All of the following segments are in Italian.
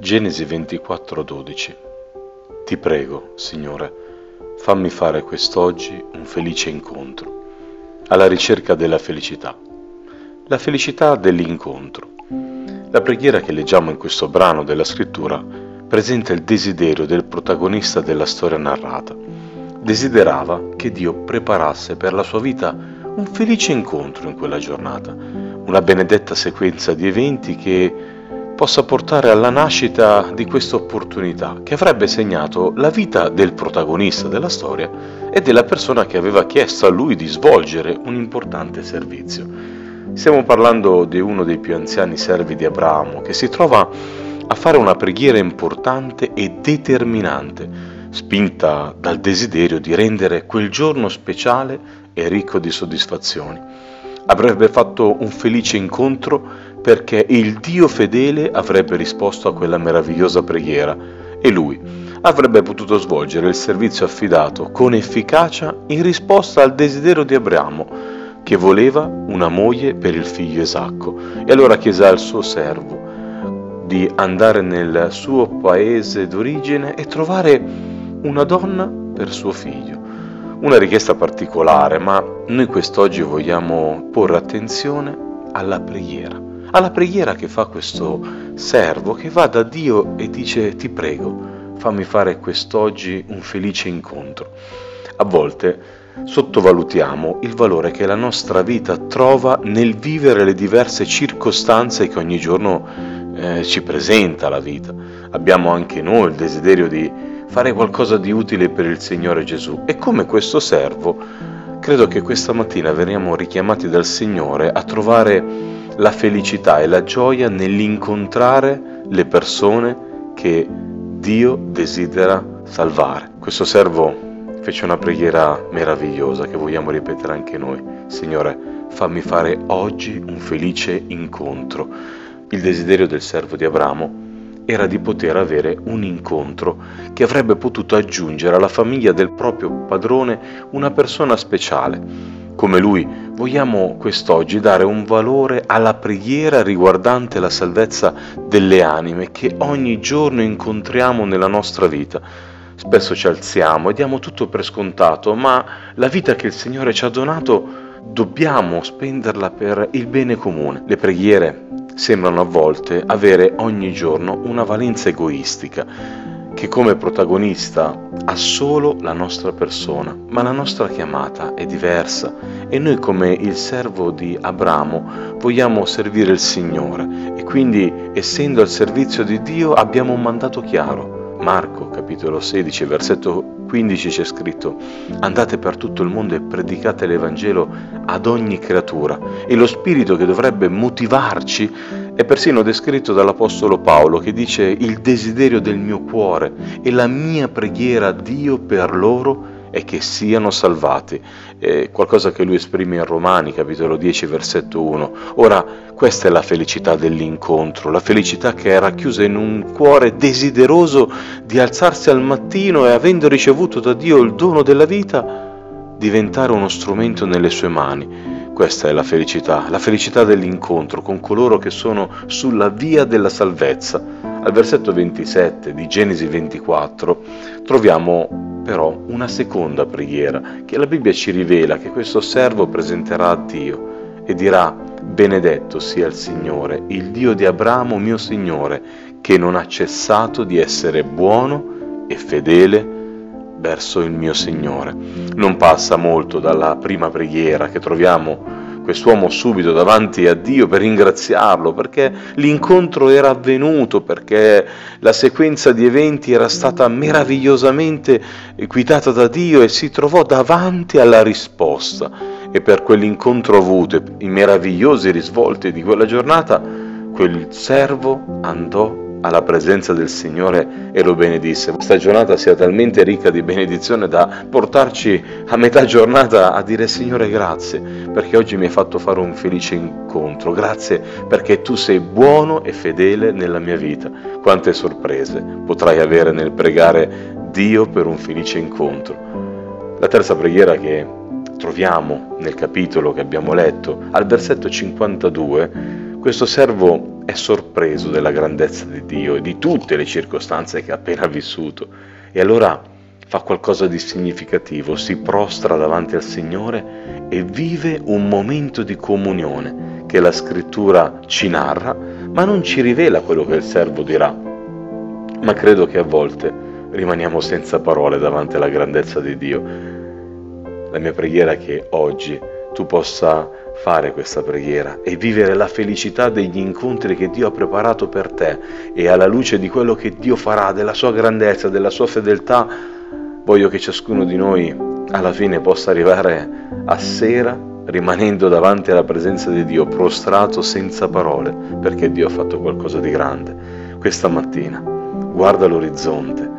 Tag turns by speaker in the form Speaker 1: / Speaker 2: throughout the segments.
Speaker 1: Genesi 24:12 Ti prego, Signore, fammi fare quest'oggi un felice incontro, alla ricerca della felicità, la felicità dell'incontro. La preghiera che leggiamo in questo brano della scrittura presenta il desiderio del protagonista della storia narrata. Desiderava che Dio preparasse per la sua vita un felice incontro in quella giornata, una benedetta sequenza di eventi che possa portare alla nascita di questa opportunità che avrebbe segnato la vita del protagonista della storia e della persona che aveva chiesto a lui di svolgere un importante servizio. Stiamo parlando di uno dei più anziani servi di Abramo che si trova a fare una preghiera importante e determinante, spinta dal desiderio di rendere quel giorno speciale e ricco di soddisfazioni. Avrebbe fatto un felice incontro perché il Dio fedele avrebbe risposto a quella meravigliosa preghiera e lui avrebbe potuto svolgere il servizio affidato con efficacia in risposta al desiderio di Abramo, che voleva una moglie per il figlio Esacco, e allora chiese al suo servo di andare nel suo paese d'origine e trovare una donna per suo figlio. Una richiesta particolare, ma noi quest'oggi vogliamo porre attenzione alla preghiera alla preghiera che fa questo servo che va da Dio e dice ti prego, fammi fare quest'oggi un felice incontro. A volte sottovalutiamo il valore che la nostra vita trova nel vivere le diverse circostanze che ogni giorno eh, ci presenta la vita. Abbiamo anche noi il desiderio di fare qualcosa di utile per il Signore Gesù e come questo servo credo che questa mattina veniamo richiamati dal Signore a trovare la felicità e la gioia nell'incontrare le persone che Dio desidera salvare. Questo servo fece una preghiera meravigliosa che vogliamo ripetere anche noi. Signore, fammi fare oggi un felice incontro. Il desiderio del servo di Abramo era di poter avere un incontro che avrebbe potuto aggiungere alla famiglia del proprio padrone una persona speciale come lui, vogliamo quest'oggi dare un valore alla preghiera riguardante la salvezza delle anime che ogni giorno incontriamo nella nostra vita. Spesso ci alziamo e diamo tutto per scontato, ma la vita che il Signore ci ha donato dobbiamo spenderla per il bene comune. Le preghiere sembrano a volte avere ogni giorno una valenza egoistica che come protagonista ha solo la nostra persona, ma la nostra chiamata è diversa e noi come il servo di Abramo vogliamo servire il Signore e quindi essendo al servizio di Dio abbiamo un mandato chiaro. Marco capitolo 16 versetto 15 c'è scritto andate per tutto il mondo e predicate l'Evangelo ad ogni creatura. E lo spirito che dovrebbe motivarci è persino descritto dall'Apostolo Paolo che dice il desiderio del mio cuore e la mia preghiera a Dio per loro è che siano salvati. È qualcosa che lui esprime in Romani, capitolo 10, versetto 1. Ora, questa è la felicità dell'incontro, la felicità che è racchiusa in un cuore desideroso di alzarsi al mattino e avendo ricevuto da Dio il dono della vita, diventare uno strumento nelle sue mani questa è la felicità, la felicità dell'incontro con coloro che sono sulla via della salvezza. Al versetto 27 di Genesi 24 troviamo però una seconda preghiera che la Bibbia ci rivela che questo servo presenterà a Dio e dirà benedetto sia il Signore, il Dio di Abramo mio Signore, che non ha cessato di essere buono e fedele verso il mio Signore. Non passa molto dalla prima preghiera che troviamo quest'uomo subito davanti a Dio per ringraziarlo, perché l'incontro era avvenuto, perché la sequenza di eventi era stata meravigliosamente guidata da Dio e si trovò davanti alla risposta. E per quell'incontro avuto e i meravigliosi risvolti di quella giornata, quel servo andò alla presenza del Signore e lo benedisse. Questa giornata sia talmente ricca di benedizione da portarci a metà giornata a dire Signore grazie perché oggi mi hai fatto fare un felice incontro, grazie perché tu sei buono e fedele nella mia vita. Quante sorprese potrai avere nel pregare Dio per un felice incontro. La terza preghiera che troviamo nel capitolo che abbiamo letto, al versetto 52, questo servo è sorpreso della grandezza di Dio e di tutte le circostanze che ha appena vissuto e allora fa qualcosa di significativo, si prostra davanti al Signore e vive un momento di comunione che la scrittura ci narra, ma non ci rivela quello che il servo dirà. Ma credo che a volte rimaniamo senza parole davanti alla grandezza di Dio. La mia preghiera è che oggi tu possa fare questa preghiera e vivere la felicità degli incontri che Dio ha preparato per te e alla luce di quello che Dio farà, della sua grandezza, della sua fedeltà, voglio che ciascuno di noi alla fine possa arrivare a sera rimanendo davanti alla presenza di Dio prostrato senza parole perché Dio ha fatto qualcosa di grande. Questa mattina guarda l'orizzonte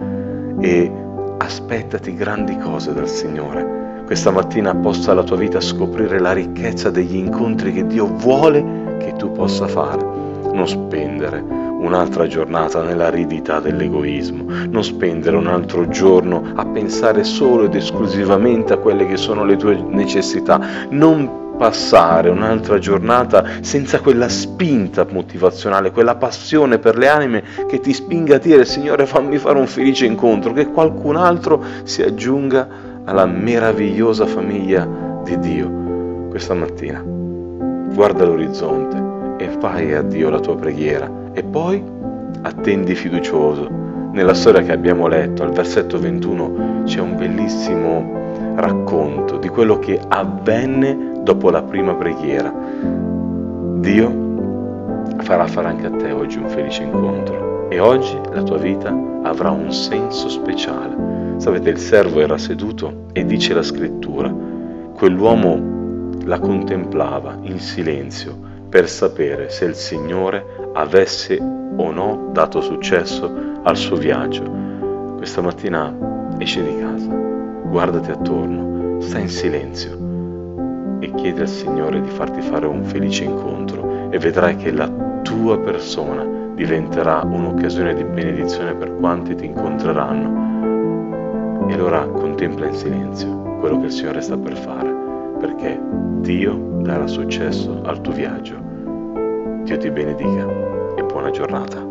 Speaker 1: e aspettati grandi cose dal Signore questa mattina possa la tua vita scoprire la ricchezza degli incontri che Dio vuole che tu possa fare. Non spendere un'altra giornata nell'aridità dell'egoismo, non spendere un altro giorno a pensare solo ed esclusivamente a quelle che sono le tue necessità, non passare un'altra giornata senza quella spinta motivazionale, quella passione per le anime che ti spinga a dire Signore fammi fare un felice incontro, che qualcun altro si aggiunga alla meravigliosa famiglia di Dio questa mattina. Guarda l'orizzonte e fai a Dio la tua preghiera e poi attendi fiducioso. Nella storia che abbiamo letto, al versetto 21, c'è un bellissimo racconto di quello che avvenne dopo la prima preghiera. Dio farà fare anche a te oggi un felice incontro e oggi la tua vita avrà un senso speciale Sapete, il servo era seduto e dice la scrittura, quell'uomo la contemplava in silenzio per sapere se il Signore avesse o no dato successo al suo viaggio. Questa mattina esci di casa, guardati attorno, stai in silenzio e chiedi al Signore di farti fare un felice incontro e vedrai che la tua persona diventerà un'occasione di benedizione per quanti ti incontreranno e allora contempla in silenzio quello che il Signore sta per fare, perché Dio darà successo al tuo viaggio. Dio ti benedica e buona giornata.